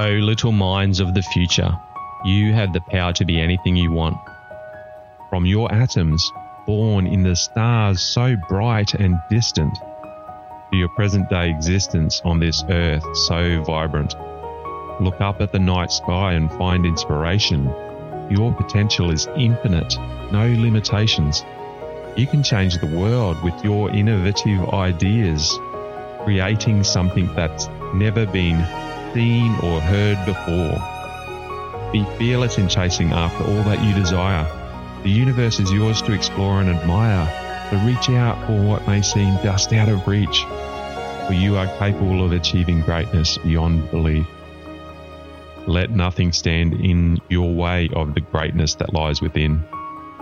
Oh, little minds of the future, you have the power to be anything you want. From your atoms, born in the stars so bright and distant, to your present day existence on this earth so vibrant. Look up at the night sky and find inspiration. Your potential is infinite, no limitations. You can change the world with your innovative ideas, creating something that's never been seen or heard before. Be fearless in chasing after all that you desire. The universe is yours to explore and admire, so reach out for what may seem just out of reach, for you are capable of achieving greatness beyond belief. Let nothing stand in your way of the greatness that lies within.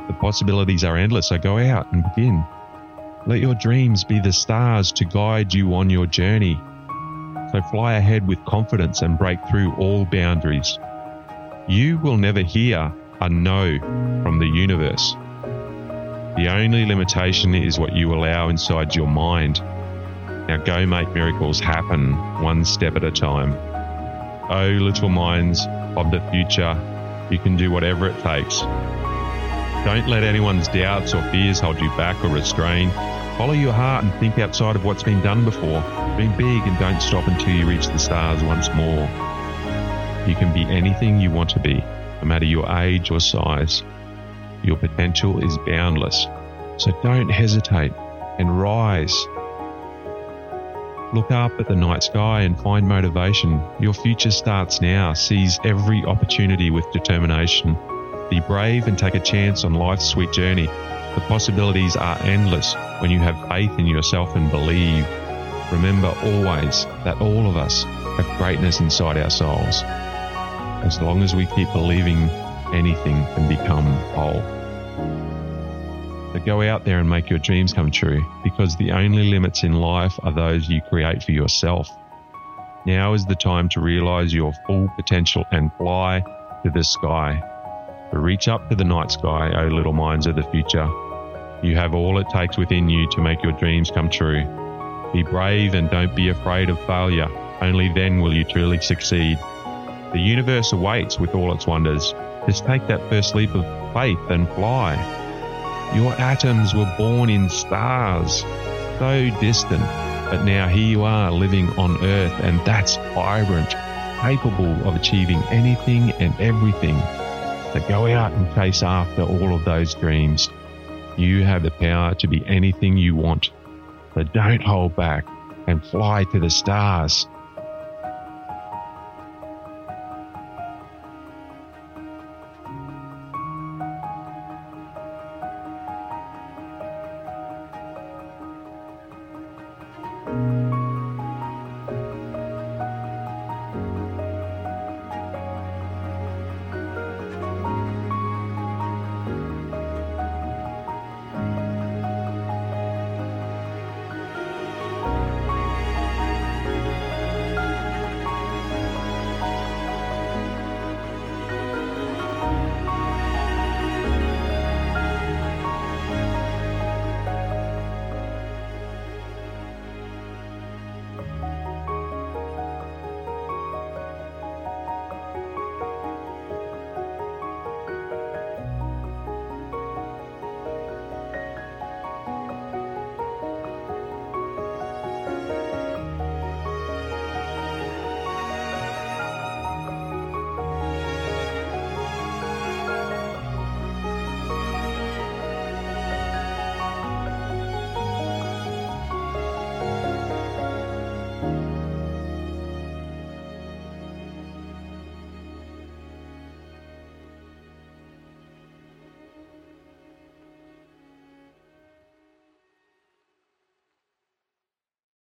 The possibilities are endless, so go out and begin. Let your dreams be the stars to guide you on your journey. So fly ahead with confidence and break through all boundaries. You will never hear a no from the universe. The only limitation is what you allow inside your mind. Now go make miracles happen one step at a time. Oh, little minds of the future, you can do whatever it takes. Don't let anyone's doubts or fears hold you back or restrain. Follow your heart and think outside of what's been done before. Dream big and don't stop until you reach the stars once more. You can be anything you want to be, no matter your age or size. Your potential is boundless, so don't hesitate and rise. Look up at the night sky and find motivation. Your future starts now. Seize every opportunity with determination. Be brave and take a chance on life's sweet journey. The possibilities are endless when you have faith in yourself and believe. Remember always that all of us have greatness inside our souls. As long as we keep believing, anything can become whole. So go out there and make your dreams come true because the only limits in life are those you create for yourself. Now is the time to realize your full potential and fly to the sky. To reach up to the night sky, O little minds of the future. You have all it takes within you to make your dreams come true. Be brave and don't be afraid of failure. Only then will you truly succeed. The universe awaits with all its wonders. Just take that first leap of faith and fly. Your atoms were born in stars, so distant, but now here you are living on Earth, and that's vibrant, capable of achieving anything and everything. So go out and chase after all of those dreams. You have the power to be anything you want. So don't hold back and fly to the stars.